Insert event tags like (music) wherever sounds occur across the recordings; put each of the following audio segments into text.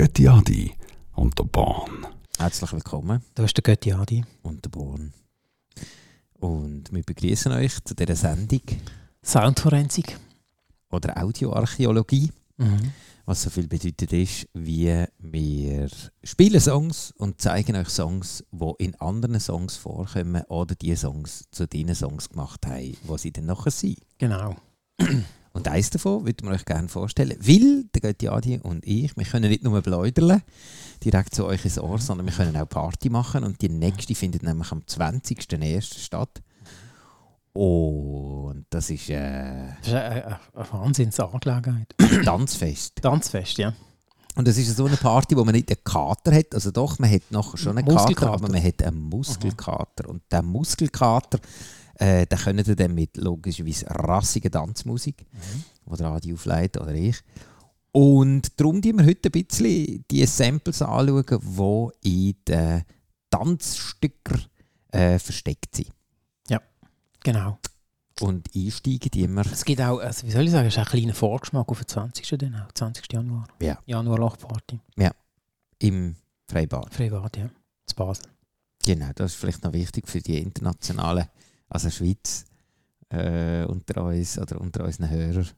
Götti Adi und der Bahn. Herzlich willkommen. Da ist der Götti Adi. Und der Born. Und wir begrüßen euch zu dieser Sendung. Soundforensik. Oder Audioarchäologie. Mhm. Was so viel bedeutet ist, wie wir spielen Songs und zeigen euch Songs, die in anderen Songs vorkommen oder die Songs zu den Songs gemacht haben, wo sie dann nachher sind. Genau. Und eins davon würden wir euch gerne vorstellen, weil der Götti Adi und ich, wir können nicht nur bläuderle direkt zu euch ins Ohr, sondern wir können auch Party machen und die nächste findet nämlich am 20.01. statt. Und das ist äh, Das ist eine, eine, Wahnsinnsangelegenheit. Tanzfest. Tanzfest, ja. Und das ist so eine Party, wo man nicht einen Kater hat. Also doch, man hat noch schon einen Kater, aber man hat einen Muskelkater. Und der Muskelkater, äh, den können ihr dann mit logischerweise rassiger Tanzmusik, die der Adi aufleitet oder ich. Und darum die wir heute ein bisschen die Samples anschauen, die in den Tanzstücken äh, versteckt sind. Genau. Und einsteigen die immer Es gibt auch, also wie soll ich sagen, es ist ein kleiner Vorgeschmack auf den 20. Dann auch, 20. Januar. Ja. Januar-Lochparty. im Freibad. Freibad, ja. Zu Basel. Genau, das ist vielleicht noch wichtig für die internationalen, also Schweiz äh, unter uns oder unter unseren Hörern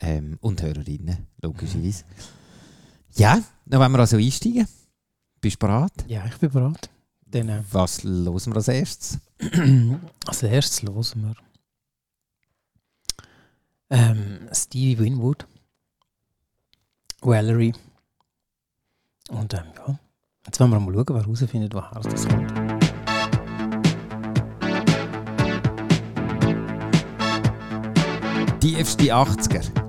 ähm, und Hörerinnen, logischerweise. Ja, dann wollen wir also einsteigen. Bist du bereit? Ja, ich bin bereit. Dann, äh, Was hören wir als erstes? (clears throat) als erstes hören wir ähm, Stevie Winwood, Valerie und ähm, ja, jetzt wollen wir mal schauen, wer herausfindet, woher das kommt. Tiefste 80er.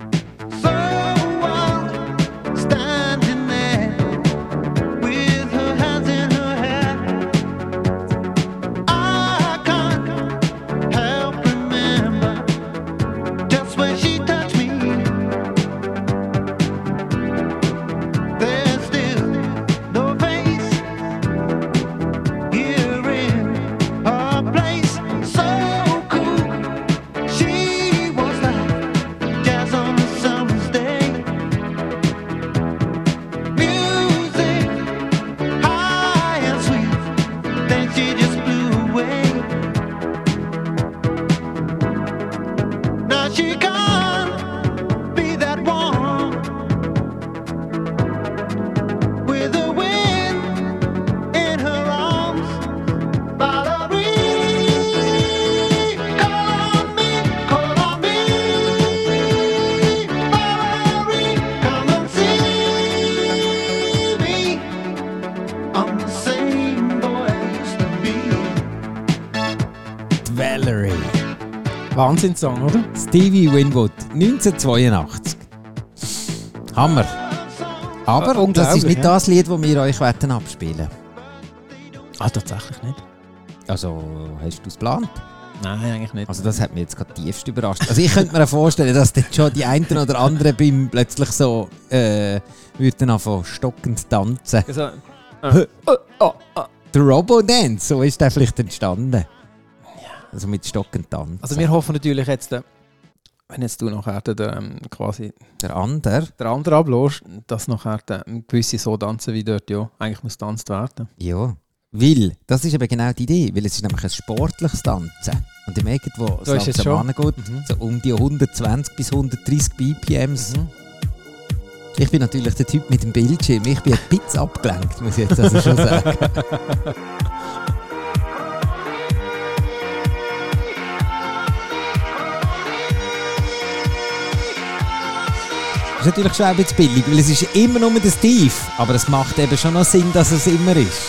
Wahnsinnssong, oder? Stevie Winwood, 1982. Hammer. Aber das ist nicht ja. das Lied, das wir euch werden abspielen Ah, tatsächlich nicht. Also, hast du es geplant? Nein, eigentlich nicht. Also das hat mich jetzt gerade tiefst überrascht. Also ich könnte mir vorstellen, dass dann schon die einen oder anderen beim plötzlich so äh, würden anfangen stockend tanzen. Also, äh, oh, oh, oh. Der Robo-Dance, so ist der vielleicht entstanden. Also mit stockend tanzen. also wir hoffen natürlich jetzt, äh, wenn jetzt du nachher den, ähm, quasi der andere, der andere ablässt, dass nachher äh, gewisse so tanzen wie dort, ja, eigentlich muss tanzt werden. ja. Weil, das ist eben genau die Idee, weil es ist nämlich ein sportliches Tanzen. Und ihr merkt, wo es langsam angeht, so um die 120 bis 130 BPMs. Mhm. Ich bin natürlich der Typ mit dem Bildschirm. Ich bin ein bisschen abgelenkt, muss ich jetzt also schon sagen. (laughs) ist natürlich schon ein bisschen billig, weil es ist immer nur der Steve. Aber es macht eben schon noch Sinn, dass es immer ist.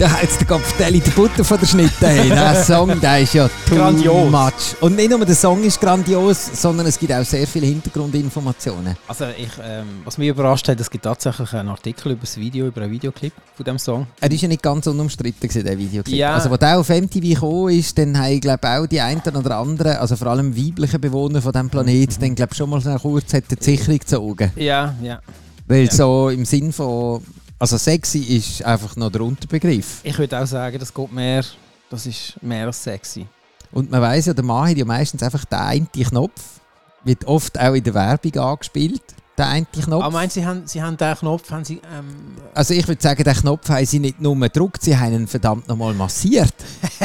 Da hat der Kopftelli die Butter von der Schnitte. Hey, (laughs) der Song, der ist ja too Grandios. much. Und nicht nur der Song ist grandios, sondern es gibt auch sehr viele Hintergrundinformationen. Also ich, ähm, was mich überrascht hat, es gibt tatsächlich einen Artikel über das Video, über einen Videoclip von dem Song. Er ist ja nicht ganz unumstritten, gewesen, der Videoclip. Ja. Also, als der auf MTV gekommen ist, dann haben, ich glaube auch die einen oder anderen, also vor allem weibliche Bewohner von diesem Planeten, dann glaube schon mal kurz hat die Sicherung gezogen. Ja, ja. Weil Ja. so im Sinn von, also sexy ist einfach noch der Unterbegriff. Ich würde auch sagen, das geht mehr, das ist mehr als sexy. Und man weiß ja, der Mann hat ja meistens einfach den einen Knopf, wird oft auch in der Werbung angespielt, der eine Knopf. Aber meinst du, Sie haben, Sie haben den Knopf, haben Sie, ähm, Also ich würde sagen, den Knopf haben sie nicht nur gedruckt, sie haben ihn verdammt nochmal massiert.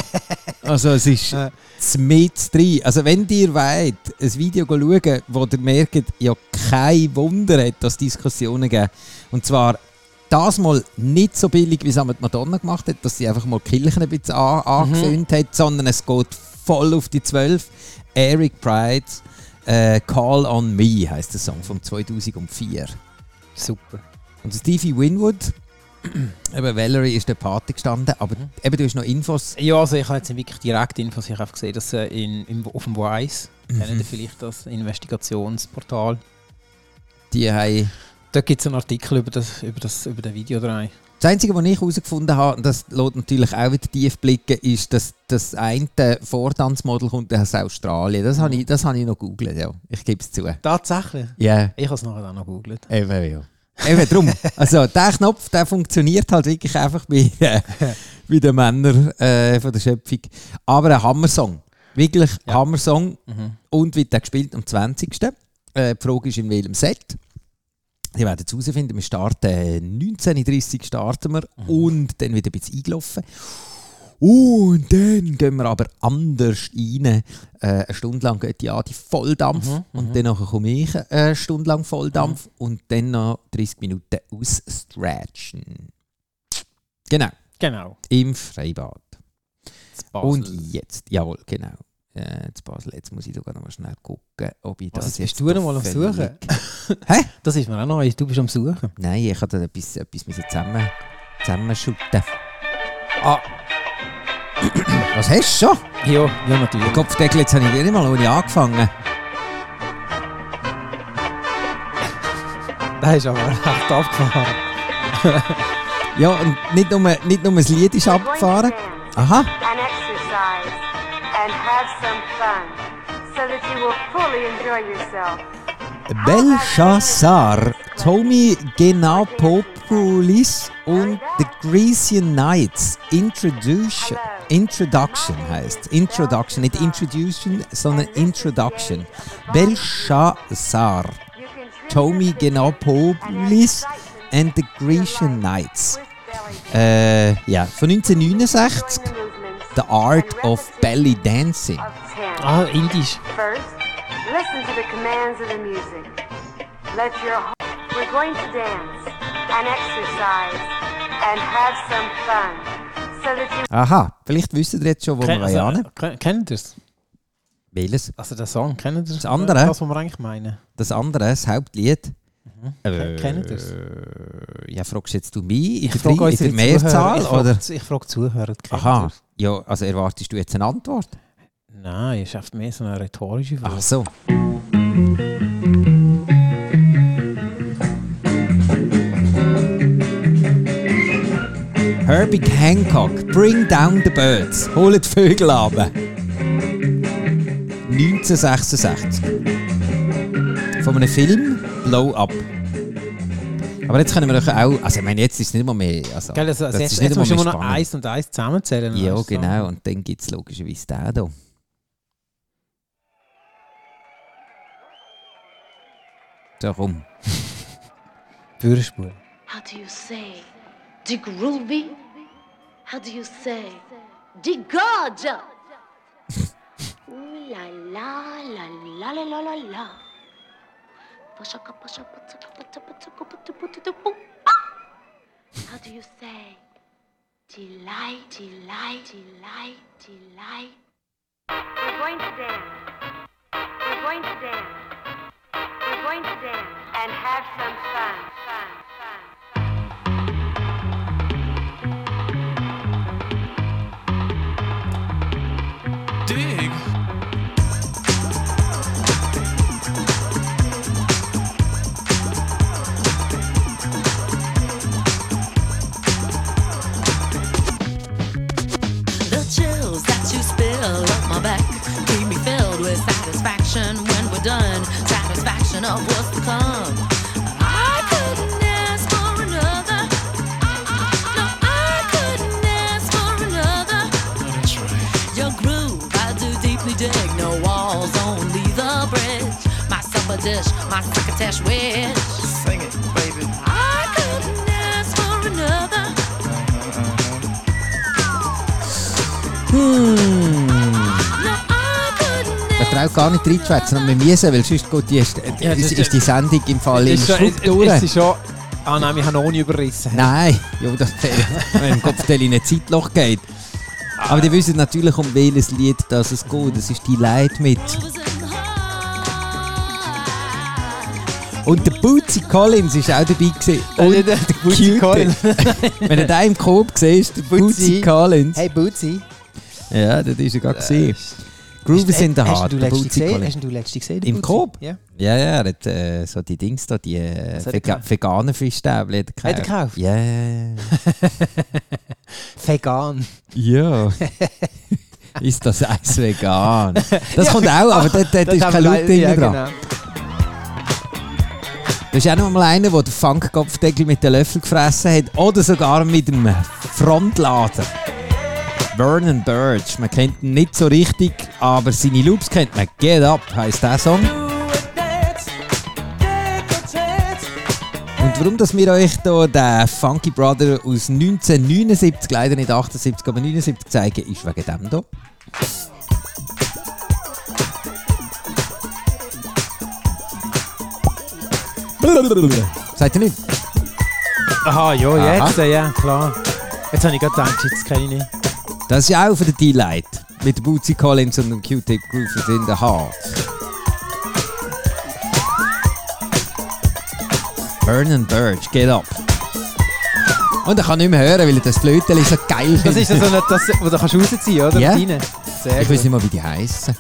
(laughs) also es ist Äh. mit drin. Also wenn ihr wollt, ein Video schauen, wo ihr merkt, ja kein Wunder hat das Diskussionen gegeben. Und zwar das mal nicht so billig, wie es am Madonna gemacht hat, dass sie einfach mal die Kirchen ein bisschen an, angeföhnt hat, sondern es geht voll auf die 12. Eric Pride, äh, Call on Me heißt der Song von 2004. super. Und Stevie Winwood, (clears throat) eben Valerie ist der Pate gestanden, aber Mhm. eben du hast noch Infos. Ja, also ich habe jetzt wirklich direkt Infos, ich habe gesehen, dass äh, in, im, auf dem Wise, Mhm. kennen vielleicht das Investigationsportal, Die haben da gibt es einen Artikel über, das, über, das, über den Videodreh. das Einzige, was ich herausgefunden habe, und das lässt natürlich auch wieder tief blicken, ist, dass das eine Vortanzmodel kommt aus Australien. Das habe ich, das habe ich noch gegoogelt, ja. Ich gebe es zu. Tatsächlich? Ja, Ich habe es nachher auch noch gegoogelt. eben, ja. Eben drum. (laughs) Also der Knopf, der funktioniert halt wirklich einfach bei, äh, bei den Männern äh, von der Schöpfung. Aber ein Hammersong. Wirklich Ja. Hammersong. Mhm. Und wird der gespielt am 20. Äh, die Frage ist, in welchem Set. Die werden es herausfinden. Wir starten äh, 19.30 starten wir und dann wieder ein bisschen eingelaufen. Und dann gehen wir aber anders rein. Äh, eine Stunde lang geht die an die Volldampf Mhm, und dann nachher komme ich äh, eine Stunde lang Volldampf und dann noch 30 Minuten ausstretchen. Genau, Genau. im Freibad. Und jetzt, jawohl, genau. Äh, zu Basel, jetzt muss ich sogar noch mal schnell gucken, ob ich Was, das jetzt bist du noch mal am Suchen? (laughs) Hä? Das ist mir auch neu, du bist am Suchen. Nein, ich hatte etwas, etwas müssen zusammen, zusammenschütten. Ah, Was hast du schon? ja, ja natürlich. Den Kopfdeckel, jetzt habe ich nicht mal ohne angefangen. Der ist aber echt abgefahren. (laughs) Ja, und nicht nur, nicht nur das Lied ist abgefahren. Aha. and exercise and have some fun so that you will fully enjoy yourself. Belshazzar, Tommy Genapopoulos und The Grecian Knights. Introduction. Introduction heißt. Introduction, nicht Introduction, sondern Introduction. Belshazzar, Tommy Genapopoulos and The Grecian Knights. Äh, ja, von 1969. The Art of Belly Dancing. Ah, indisch. First, listen to the commands of the music. Let your heart. We're going to dance and exercise and have some fun so that you Aha, vielleicht wisst ihr jetzt schon, wo Ken, wir also, äh, kennt ihr es? Welches? Also den Song, kennt ihr das? Das andere? Das, was wir eigentlich meinen. Das andere, das Hauptlied. Ke- Kennt ihr es? Äh, ja, fragst jetzt du mich Ich der, frage in der Mehrzahl? Zuhörer, oder? Ich frage, ich frage Zuhörer. Aha, ihr's? Ja, also erwartest du jetzt eine Antwort? Nein, ist oft mehr so eine rhetorische Frage. Ach so. Herbie Hancock, Bring Down the Birds, holt die Vögel ab. 1966. Von einem Film Blow Up. Aber jetzt können wir doch auch, also ich meine, jetzt ist es nicht mal mehr, also, Gell, also, das jetzt, ist jetzt nicht musst du mehr noch eins und eins zusammenzählen. Ja, weißt du, so. genau, und dann gibt es logischerweise den hier. So, komm. (laughs) Führerspur. How do you say? De groovy? How do you say? De gorgeous? (laughs) Ooh la la la la la la la la. How do you say? Delight, delight, delight, delight. We're going to dance. We're going to dance. We're going to dance and have some fun. Fun. My crocketesh wish. Sing it, baby. I couldn't ask for another. Hm. Man traut gar nicht reinzuschwätzen, aber wir müssen, weil sonst geht die, ist, Ja, ist, ist- die Sendung im Fall im schon- Schub es- durch. Es ist schon... Ah nein, wir haben noch nie überrissen. Nein, ja, das wenn im Kopfteil in ein Zeitloch geht. Aber die wissen natürlich, um welches Lied das es geht. Das ist die Leid mit. Und der Bootsy Collins ist auch dabei gewesen. Und der- der Bootsy. Collins. (laughs) Wenn du da im Coop siehst, der Bootsy. Collins. Hey Bootsy. Ja, das ist er gerade gesehen. Groove is in the Hast Heart, du der? Collins. Hast du letztens gesehen? den Im? Coop? Ja. Ja, ja, er hat äh, so die Dings da, die äh, Vega veganen Fischstäbchen hat er Hat gekauft? Ja, ja, ja. (laughs) Vegan. Ja. (laughs) ist das Eis vegan? Das kommt auch, aber dort, dort ist kein Laut drin ja, dran. genau. Ist auch noch mal einer, der den Funkkopfdeckel mit dem Löffel gefressen hat oder sogar mit dem Frontlader. Vernon Birch, man kennt ihn nicht so richtig, aber seine Loops kennt man. Get Up heisst der Song. Und warum dass wir euch hier den Funky Brother aus 1979, leider nicht 78, aber 79 zeigen, ist wegen dem hier. Seid ihr nicht? Aha, ja, Aha. jetzt, äh, ja, klar. Jetzt habe ich gerade gedacht, jetzt kenne ich nicht. Das ist auch von der D-Light. Mit Bootsy Collins und dem Q-Tip Groove in the Heart. Vernon Birch, get up. Und ich kann nicht mehr hören, weil das Flötel so geil Das finde. ist also nicht das, wo du kannst rausziehen oder? Ja. Sehr Ich weiß nicht mal, wie die heißen.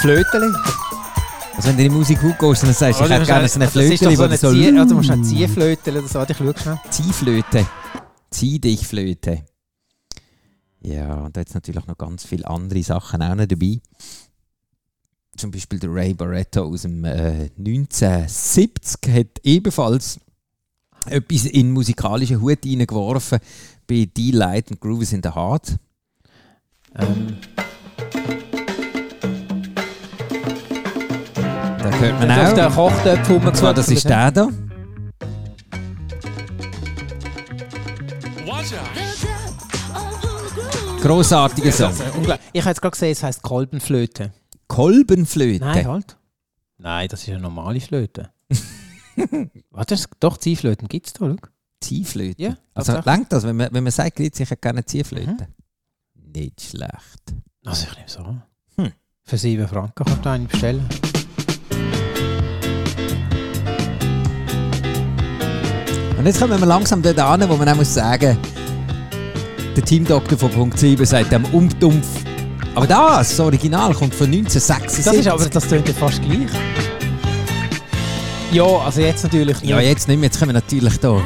Flöteli. Also wenn du in die Musik gehst und dann sagst, ich hätte gerne so eine Flöte, so eine die so... Zieh, oder du musst eine Ziehflöte oder so. Ich schau schnell. Ziehflöte. Zieh dich Flöte. Ja, und da jetzt natürlich noch ganz viele andere Sachen auch noch dabei. Zum Beispiel der Ray Barretto aus dem äh, 1970 hat ebenfalls etwas in musikalischen Hut hineingeworfen bei D-Light und Grooves in the Heart. Ähm, hört man auf den auch. Kochtöpfen Und zwar, das ist der da. Grossartiger Song. Ich habe jetzt gerade gesehen, es heisst Kolbenflöte. Kolbenflöte. Nein, halt. Nein, das ist eine normale Flöte. (laughs) Warte, das- doch, Ziehflöten gibt es da, schau. Ziehflöte. Ja, also langt das, wenn man, wenn man sagt, Grüezi, ich hätte gerne Ziehflöte? Nicht schlecht. Also ich nehme es an. Hm. Für 7 Franken kannst du eine bestellen. Und jetzt kommen wir langsam dort an, wo man auch muss sagen, der Teamdoktor von Punkt 7 sagt dem Umdumpf. Aber das, das Original, kommt von 1976. Das ist aber, das tönt ja fast gleich. Ja, also jetzt natürlich nicht. Ja, jetzt nicht mehr. Jetzt kommen wir natürlich hier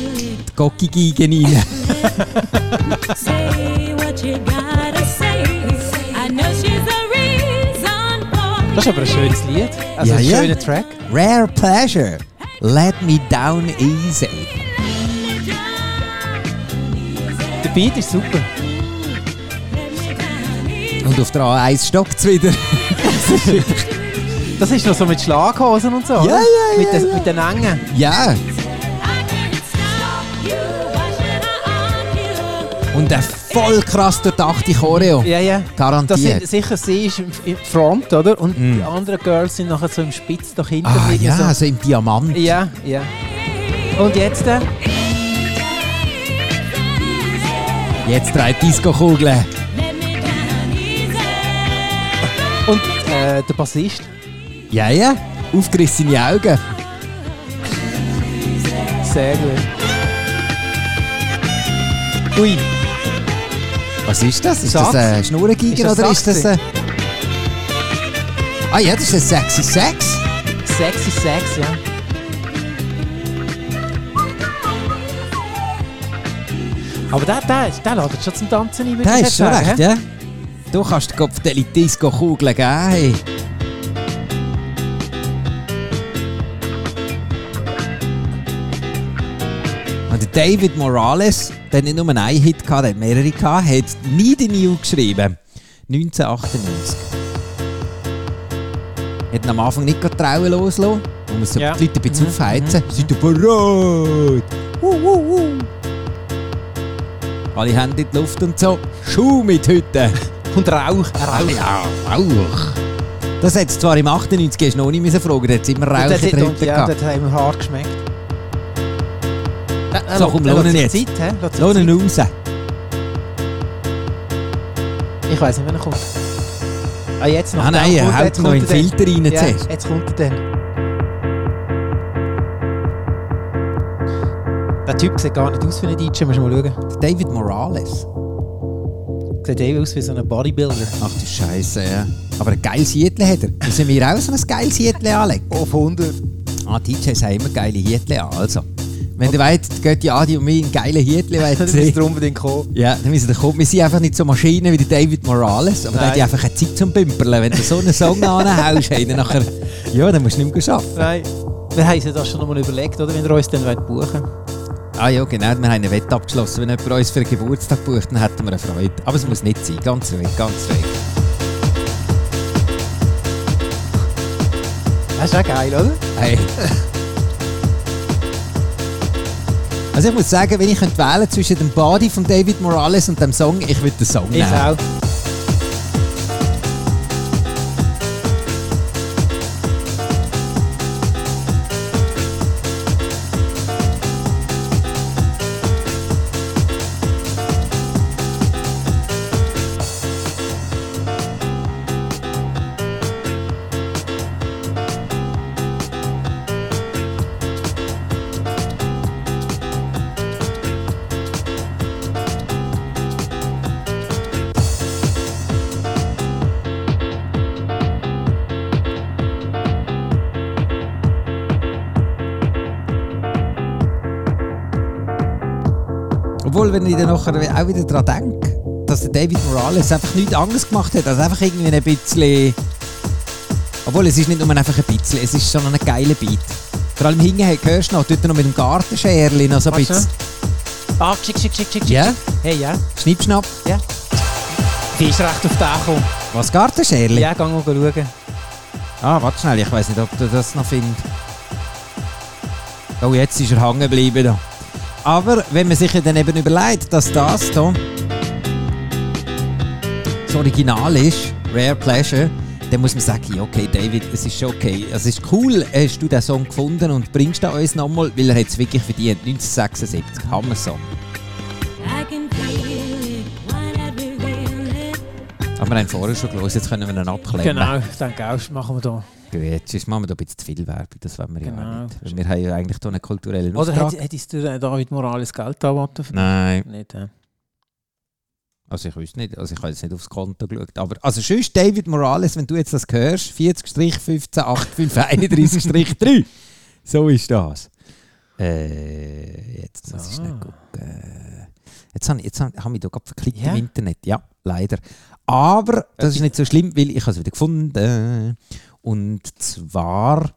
die Gocki-Gigen rein. (laughs) Das ist aber ein schönes Lied. Also Ja, ein ja. schöner Track. Rare Pleasure. Let me down easy. Der Beat ist super. Und auf der A1 stockt es wieder. Das ist noch so mit Schlaghosen und so. Ja, oder? ja, mit ja, den. Mit den engen. ja. Und ein voll krass durchdachte Choreo. Ja, ja. Das Garantiert. sind, sicher sie ist im, Front, oder? Und Mm. die anderen Girls sind nachher so im Spitz doch hinten. ah ja, So. also im Diamant. Ja, ja. Und jetzt äh, Jetzt drei Disco-Kugeln. und äh, der Bassist. Ja, ja. Aufgerissene Augen. Sehr gut. Ui, Was ist das? Ist Sax. das ein Ist das oder ist das ein... Ah ja, das ist ein sexy Sex. sexy Sex, ja. Aber der, der, der ladet schon zum Tanzen ein, ich ist schon recht, ja. Du kannst den Kopf der Disco-Kugeln geben. David Morales, der nicht nur einen Hit gehabt, der hat mehrere gehabt, hat Need in You geschrieben. 1998. Hat ihn am Anfang nicht trauen loslassen. Man muss so Ja. die Leute ein bisschen Mhm, aufheizen. Seid ihr bereit? Uh, uh, uh. Alle Hände in die Luft und so. Schuh mit heute. (laughs) Und Rauch. Rauch. Ja, Rauch. Das hat zwar im 98 hast du noch nicht fragen, da hat es immer Rauch Das in der hat, Hütte ja, das hat immer hart geschmeckt. Ja, er So, komm, lohnen jetzt. Zeit, ihn Zeit. raus. Ich weiß nicht, wann er kommt. Ah, jetzt noch. Ah, nein, Jetzt er kommt- haut noch in den er Filter rein. Ja, zuerst. jetzt kommt er dann. Der Typ sieht gar nicht aus wie ein DJ, musst du mal schauen. David Morales. Sieht eher aus wie so ein Bodybuilder. Ach du Scheiße, ja. Aber ein geiles Hietli hat er. Müssen wir auch so ein geiles Hietli anlegen? Auf 100. Ah, DJs haben immer geile Hietli an. Also, wenn ihr wollt, geht die Adi und mich in geile Hietli (laughs) wollt Dann sehen. müsst ihr unbedingt kommen. Ja, dann müssen wir kommen. Wir sind einfach nicht so Maschinen wie der David Morales, aber der Nein. hat ja einfach eine Zeit zum Pimperlen. Wenn du so einen Song (laughs) anhaust, hey, dann nachher, ja, dann musst du nicht mehr arbeiten. Nein. Wir haben uns das schon einmal überlegt, oder? Wenn ihr uns dann wollt buchen Ah ja, genau, wir haben eine Wette abgeschlossen. Wenn jemand uns für einen Geburtstag bucht, dann hätten wir eine Freude. Aber es muss nicht sein, ganz ruhig, ganz ruhig. Das ist auch geil, oder? Hey. (laughs) Also ich muss sagen, wenn ich könnte wählen zwischen dem Body von David Morales und dem Song, ich würde den Song Ich nehmen. auch. Obwohl, wenn ich dann nachher auch wieder daran denke, dass der David Morales einfach nichts anderes gemacht hat, als einfach irgendwie ein bisschen... Obwohl, es ist nicht nur einfach ein bisschen, es ist schon ein geiler Beat. Vor allem hinten hörst du noch, er noch mit dem Gartenscherli noch so ein bisschen... Ah, schick, schick, schick, schick. schick. Ja, Hey, ja. Schnippschnapp. Die ist recht auf den gekommen. Was, Gartenscherli? Ja, geh mal schauen. Ah, warte schnell, ich weiß nicht, ob du das noch findest. Oh, jetzt ist er hängen geblieben. Da. Aber wenn man sich dann eben überlegt, dass das hier das Original ist, Rare Pleasure, dann muss man sagen, okay, David, es ist okay. Es ist cool, hast du den Song gefunden und bringst ihn uns nochmal, weil er hat es wirklich verdient. 1976, Hammer-Song. Wir haben vorher schon gelesen, jetzt können wir ihn abklemmen. Genau, ich denke auch, das machen wir da. Gut, sonst machen wir da ein bisschen zu viel Werbung, das wollen wir ja Genau. auch nicht. Wir haben ja eigentlich hier einen kulturellen Oder Auftrag. hätte hättest du David Morales Geld angeboten? Nein, Nicht, äh. also ich wüsste nicht, also ich habe jetzt nicht aufs Konto geschaut, aber also sonst David Morales, wenn du jetzt das hörst, 40-15-855-31-3, (laughs) so ist das. Äh, jetzt muss ich So. schnell gucken. Jetzt habe ich, jetzt habe habe ich da gerade verklickt Ja? im Internet, ja, leider. Aber das ist nicht so schlimm, weil ich habe es wieder gefunden. Und zwar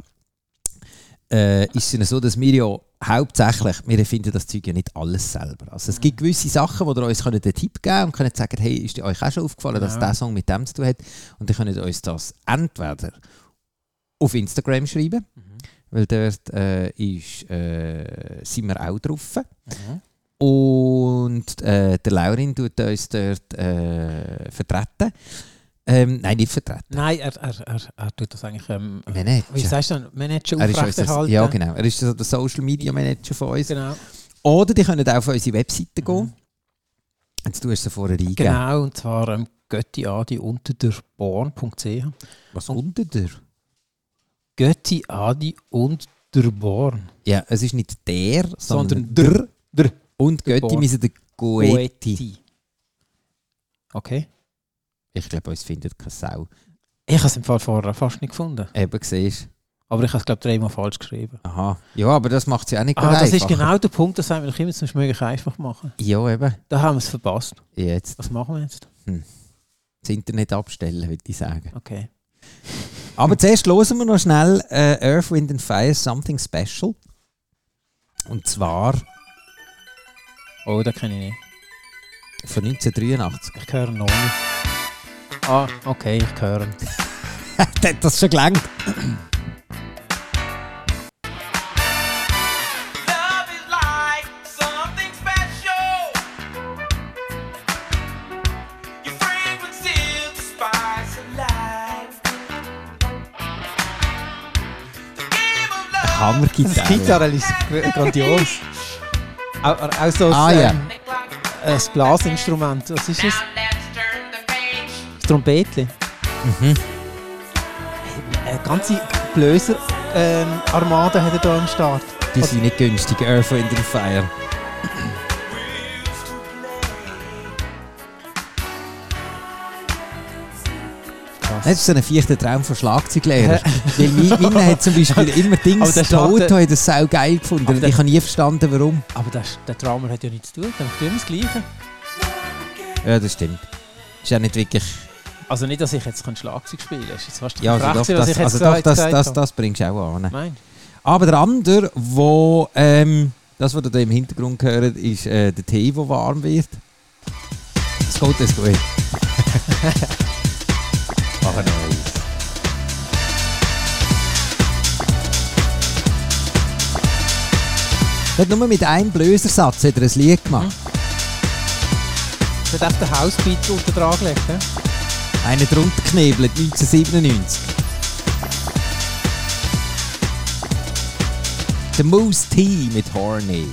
äh, ist es ja so, dass wir ja hauptsächlich, wir erfinden das Zeug ja nicht alles selber. Also es gibt gewisse Sachen, wo ihr uns könnt einen Tipp geben und könnt sagen, hey, ist euch auch schon aufgefallen, dass Genau. der Song mit dem zu tun hat? Und dann könnt ihr uns das entweder auf Instagram schreiben, weil dort äh, ist, äh, sind wir auch drauf. Und äh, der Laurin tut uns dort äh, vertreten. Ähm, nein, nicht vertreten. Nein, er, er, er, er tut das eigentlich. Ähm, Manager. wie sagst du denn? Manager Er aufrechterhalten? ja, genau. Er ist so der Social Media Manager von uns. Genau. Oder die können auch auf unsere Webseite gehen. Jetzt tust du sie vorher eingeben. Genau, und zwar ähm, göttiadi unter der Born.ch. Was unter der? Göttiadi und der Born. Ja, es ist nicht der, sondern, Sondern der. der. Und Götti müssen der Goetti. Okay. Ich glaube, uns findet keine Sau. Ich habe es im Fall vorher fast nicht gefunden. Eben, siehst Aber ich habe es, glaube ich, dreimal falsch geschrieben. Aha. Ja, aber das macht sie auch nicht Ah, das ist genau der Punkt, das haben wir doch immer zum möglich einfach machen. Ja, eben. Da haben wir es verpasst. Jetzt Was machen wir jetzt? das Internet abstellen, würde ich sagen. Okay. Aber zuerst hören wir noch schnell äh, Earth, Wind and Fire Something Special. Und zwar Oh, den kenne ich nicht. Von 1983. Ich höre ihn noch nicht. Ah, okay, ich höre ihn. (laughs) Hat das schon gelangt? Love is like something special. Your fragrance is the spice of life. The game of love. Das Hammergitarre. Gitarre ist gr- grandios. Auch, auch so Ah, ein, ja. ähm, ein Blasinstrument. Was ist das? Das Trompetli. Mhm. Eine ganze Blöser-Armade hat er hier am Start. Die sind nicht günstig. Earth, Wind and Fire. Krass. Das ist so ein vierter Traum von Schlagzeuglehrer. (laughs) Weil mein- meine hat zum Beispiel immer Dings, Schlagzeug- hat das sau geil gefunden. Und ich habe nie verstanden, warum. Aber das, der Drummer hat ja nichts zu tun. Der macht immer das Gleiche. Ja, das stimmt. Ist ja nicht wirklich... Also nicht, dass ich jetzt kein Schlagzeug spielen kann. Das jetzt fast Ja, also doch, das, ich jetzt also doch, das, habe. das, das bringst du auch an. Nein. Aber der andere, wo, ähm, das, was ihr da im Hintergrund hört, ist äh, der Tee, der warm wird. Es geht das gut. (laughs) Ach, nice. Er hat nur mit einem Blösersatz hat er ein Lied gemacht. Das hat echt den Housebeat unter dran gelegt. hä? Einer drunter geknebelt, 1997. Der Moose T mit Horny.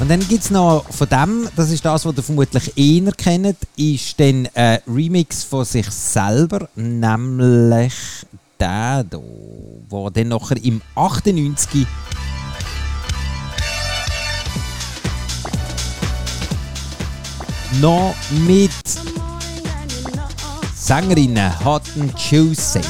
Und dann gibt es noch von dem, das ist das, was ihr vermutlich eher kennt, ist dann ein Remix von sich selber, nämlich der hier, wo dann nachher im 98 noch mit Sängerinnen hatten Tuesday.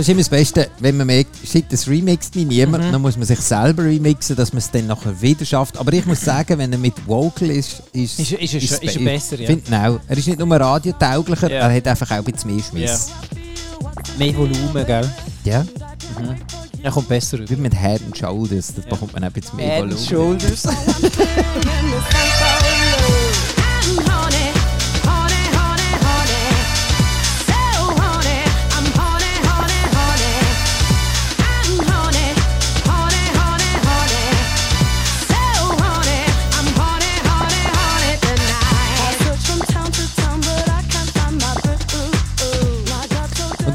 Das ist immer das Beste, wenn man merkt, shit, das remixt mich niemand, dann muss man sich selber remixen, dass man es dann nachher wieder schafft. Aber ich muss sagen, wenn er mit Vocal ist, ist, Ist- ist er schon- ist er besser, ja. Find, er ist nicht nur radiotauglicher, Ja. er hat einfach auch ein bisschen mehr Schmiss. Mehr Volumen, gell? Ja. Er kommt besser Wie rüber. mit Head and Shoulders, da bekommt man auch ein bisschen mehr Head and Volumen. Shoulders. (laughs) (laughs)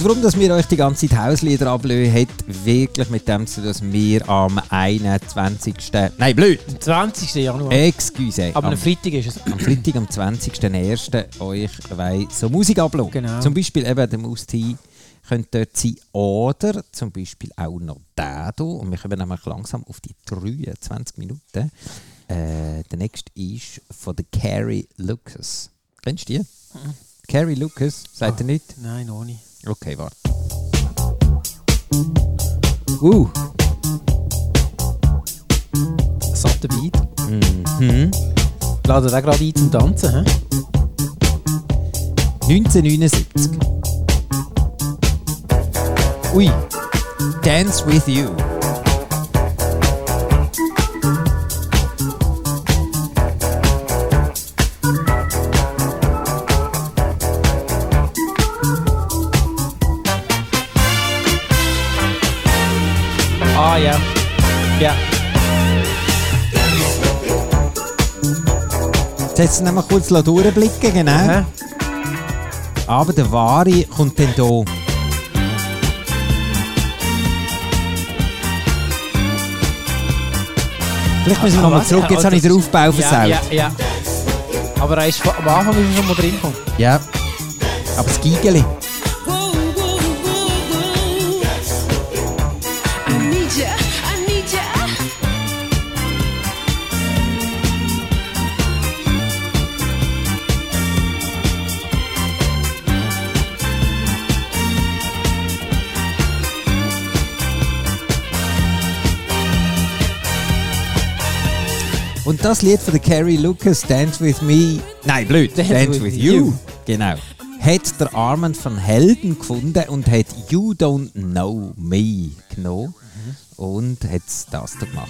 warum dass wir euch die ganze Zeit Hauslieder ablösen, hat wirklich mit dem zu tun, dass wir am 21. Nein, blöd! 20. Januar. Excuse. Aber am, am Freitag ist es. am Freitag, am 20.01. euch so Musik ablassen. Genau. Zum Beispiel eben der Mouse T könnte dort sein. Oder zum Beispiel auch noch der hier. Und wir kommen nämlich langsam auf die 23 Minuten. Äh, der nächste ist von der Carrie Lucas. Kennst du die? Carrie Lucas, sagt Ah. ihr nicht? Nein, noch nicht. Okay, warte. Uh. Satter Beat. Mhm. Laden den gerade ein zum Tanzen, hä? 1979. Ui. Dance with You. Ja. Jetzt noch mal kurz durchblicken, genau. Hä? Aber der Wahre kommt dann hier. Vielleicht müssen wir Ah, nochmal was? zurück. Jetzt Ja, habe ich den Aufbau Ja, versaut. ja, ja. Aber er ist, am Anfang ist er schon mal drin. Ja. Aber das Giegeli. Das Lied von der Carrie Lucas, Dance With Me, nein, blöd, Dance, Dance With, with you. You. genau, hat der Armand von Helden gefunden und hat You Don't Know Me genommen und hat das da gemacht.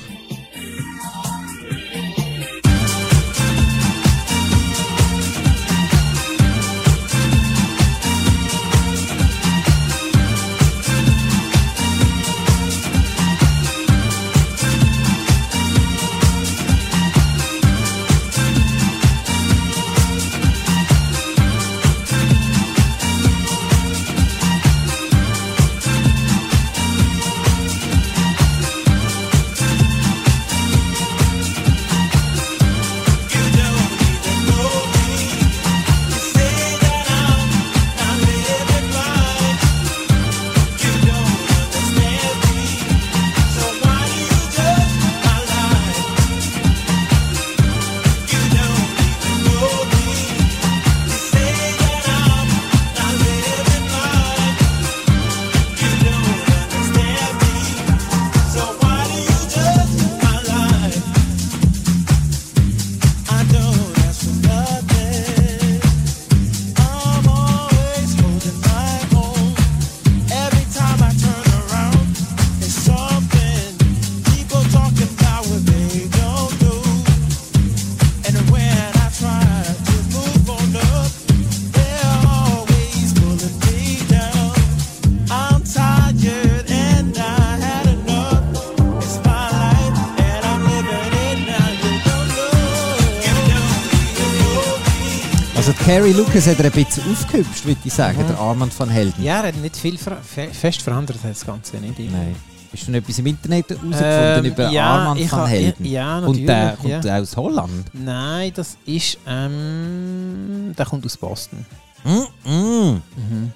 Carrie Lucas hat er ein bisschen aufgehübscht, würde ich sagen, Mhm. der Armand van Helden. Ja, er hat nicht viel fe fest verändert, hat das Ganze nicht. Nein. Hast du noch etwas im Internet herausgefunden Ähm, über ja, Armand van Helden? Ja, Und natürlich. der kommt ja. aus Holland. Nein, das ist. Ähm, der kommt aus Boston. Mm, mm. Mhm.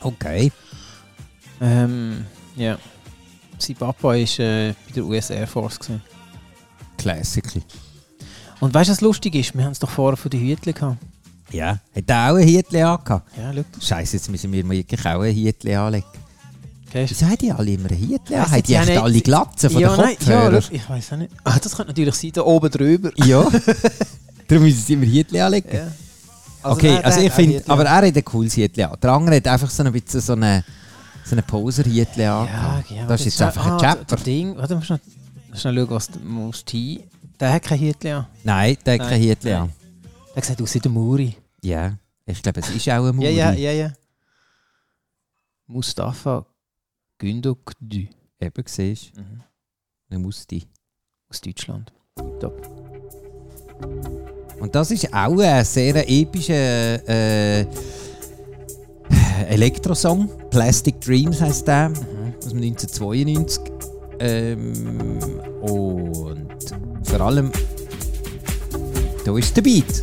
Okay. Ähm, ja. Sein Papa war äh, bei der US Air Force. Gewesen. Classical. Und weißt du, was lustig ist? Wir haben es doch vorher von den Hütchen gehabt. Ja. Hat er auch ein Hietli angehabt? Ja, schau. Scheiße, jetzt müssen wir wirklich auch ein Hietli anlegen. Kennst Wieso haben die alle immer ein Hietli an? Haben die echt alle Glatzen von ja, den nein, Kopfhörern? ja, schau, ich weiß auch nicht. Ah, das könnte natürlich sein, da oben drüber. Ja. (laughs) Darum müssen sie immer Hietli anlegen. Ja. okay, der- also ich finde, aber er hat ein cooles Hietli an. Der andere hat einfach so ein bisschen so eine, so eine Poser-Hietli an. Ja, ja, das ist jetzt einfach ein ah, Chapter. Das Ding, warte mal schnell, schnell schauen, was du musst hin. Der hat kein Hütchen an. Nein, der hat Nein, kein Hietli nein. an. Der sieht aus wie der Muri. Ja, ich glaube, es ist auch ein Muri. Ja, ja, ja, ja. Mustafa Gündokdü Eben, siehst du. Mhm. Muss die. aus Deutschland. Top. Und das ist auch ein sehr epischer äh, Elektrosong. Plastic Dreams heißt der. Aus dem 1992. Ähm, und vor allem, da ist der Beat,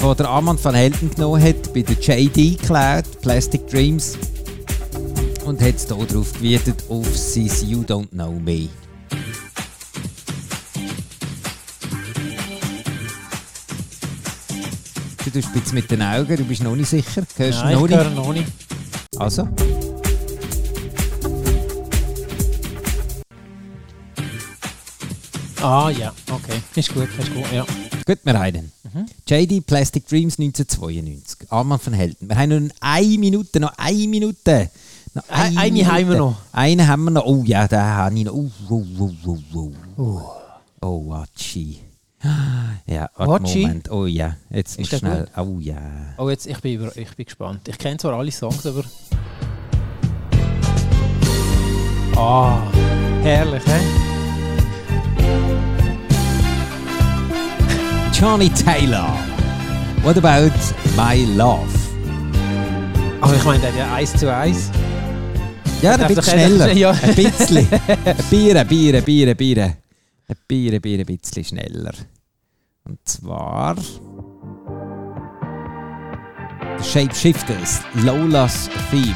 den der Armand van Helden genommen hat bei der JD Cloud, Plastic Dreams. Und hat es hier drauf gewietet auf sein You Don't Know Me. Du tust ein bisschen mit den Augen, du bist noch nicht sicher. Hörst Nein, noch ich höre noch nicht. Also. Ah ja, okay. Ist gut, ist gut, ja. Gut, wir haben Mhm. JD Plastic Dreams 1992. Armand van Helden. Wir haben noch eine Minute, noch eine Minute. Noch Eine- eine haben wir noch. Einen haben wir noch. Oh ja, den habe ich noch. Oh, oh, oh, oh, oh. Oh, oh. (gasps) Ja, warte Watschi? Moment. Oh ja, jetzt Ist schnell. Oh ja. Oh, jetzt, ich bin, über, ich bin gespannt. Ich kenne zwar alle Songs, aber... Ah, herrlich, hä? Johnny Taylor. What about my love? Aber ich meine, der hat ja eins zu eins. Ja, ein bisschen schneller. (laughs) Ja. Ein bisschen. Bier, Bier, Bier, Bier. Ein Bier, Bier, ein bisschen schneller. Und zwar. The Shapeshifters, Lola's Theme.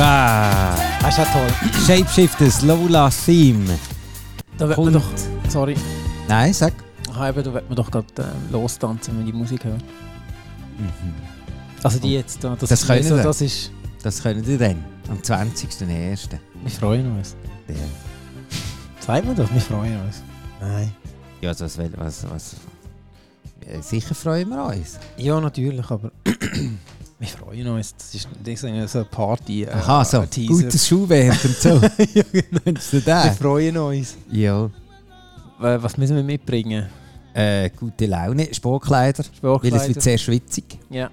Yeah. Ah. Das ist ja toll. Shapeshifters, Lola's Theme. Da wird man doch... Sorry. Nein, sag. Ah, eben, da wird man doch gerade äh, lostanzen, wenn die Musik hört. Also die jetzt da. Das, Das ist können so, wir. das ist... Das können wir dann. Am 20.01. Wir freuen uns. Ja. Sagt man das? Wir freuen uns. Nein. Ja, also was, will- was, was. Sicher freuen wir uns. Ja, natürlich, aber... wir freuen uns. Das ist, das ist so eine Party. Äh, Aha, so. ein. Gutes Schuhwerk und so. (laughs) ja, genau. Wir freuen uns. Ja. Was müssen wir mitbringen? Äh, gute Laune, Sportkleider. Weil es Sportkleider? wird sehr schwitzig. Ja.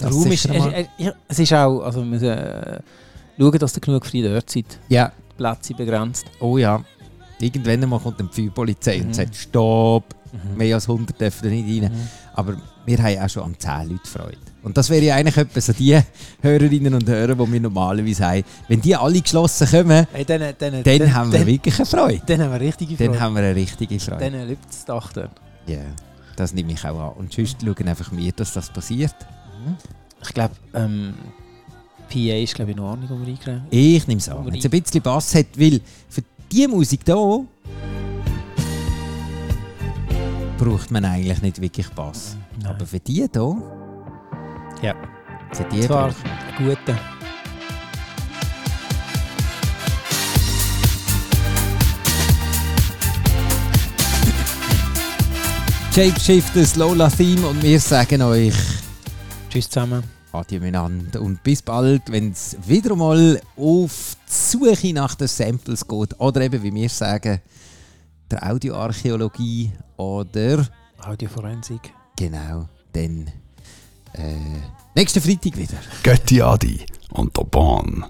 Der Raum ist... äh, ja, es ist auch... Also wir müssen äh, schauen, dass ihr genug freie dort seid. Ja. Die Plätze sind begrenzt. Oh ja. Irgendwann einmal kommt dann die Feuerpolizei Mhm. und sagt, stopp, Mhm. mehr als 100 dürfen da nicht rein. Mhm. Aber wir haben auch schon an 10 Leute Freude. Und das wäre ja eigentlich etwa so die Hörerinnen und Hörer, die wir normalerweise haben. Wenn die alle geschlossen kommen, Hey, dann, dann, dann, haben wir dann, wirklich eine Freude. dann haben wir richtige Freude. Dann haben wir eine richtige Freude. Dann liebt das Dach dort. Ja. Das nehme ich auch an. Und sonst schauen einfach wir, dass das passiert. Ich glaube, ähm, PA ist glaube ich noch Ordnung, um reingreifen. Ich nehme es an. Wenn es ein bisschen Bass hat, weil für diese Musik hier braucht man eigentlich nicht wirklich Bass. Nein. Aber für die hier, Ja. für die Zwar braucht- ein guter. Shapeshifters, Lola Theme und wir sagen euch Tschüss zusammen. Adieu miteinander und bis bald, wenn es wieder mal auf die Suche nach den Samples geht oder eben, wie wir sagen, der Audioarchäologie oder Audioforensik. genau, dann äh, nächsten Freitag wieder. Götti Adi und der Bahn.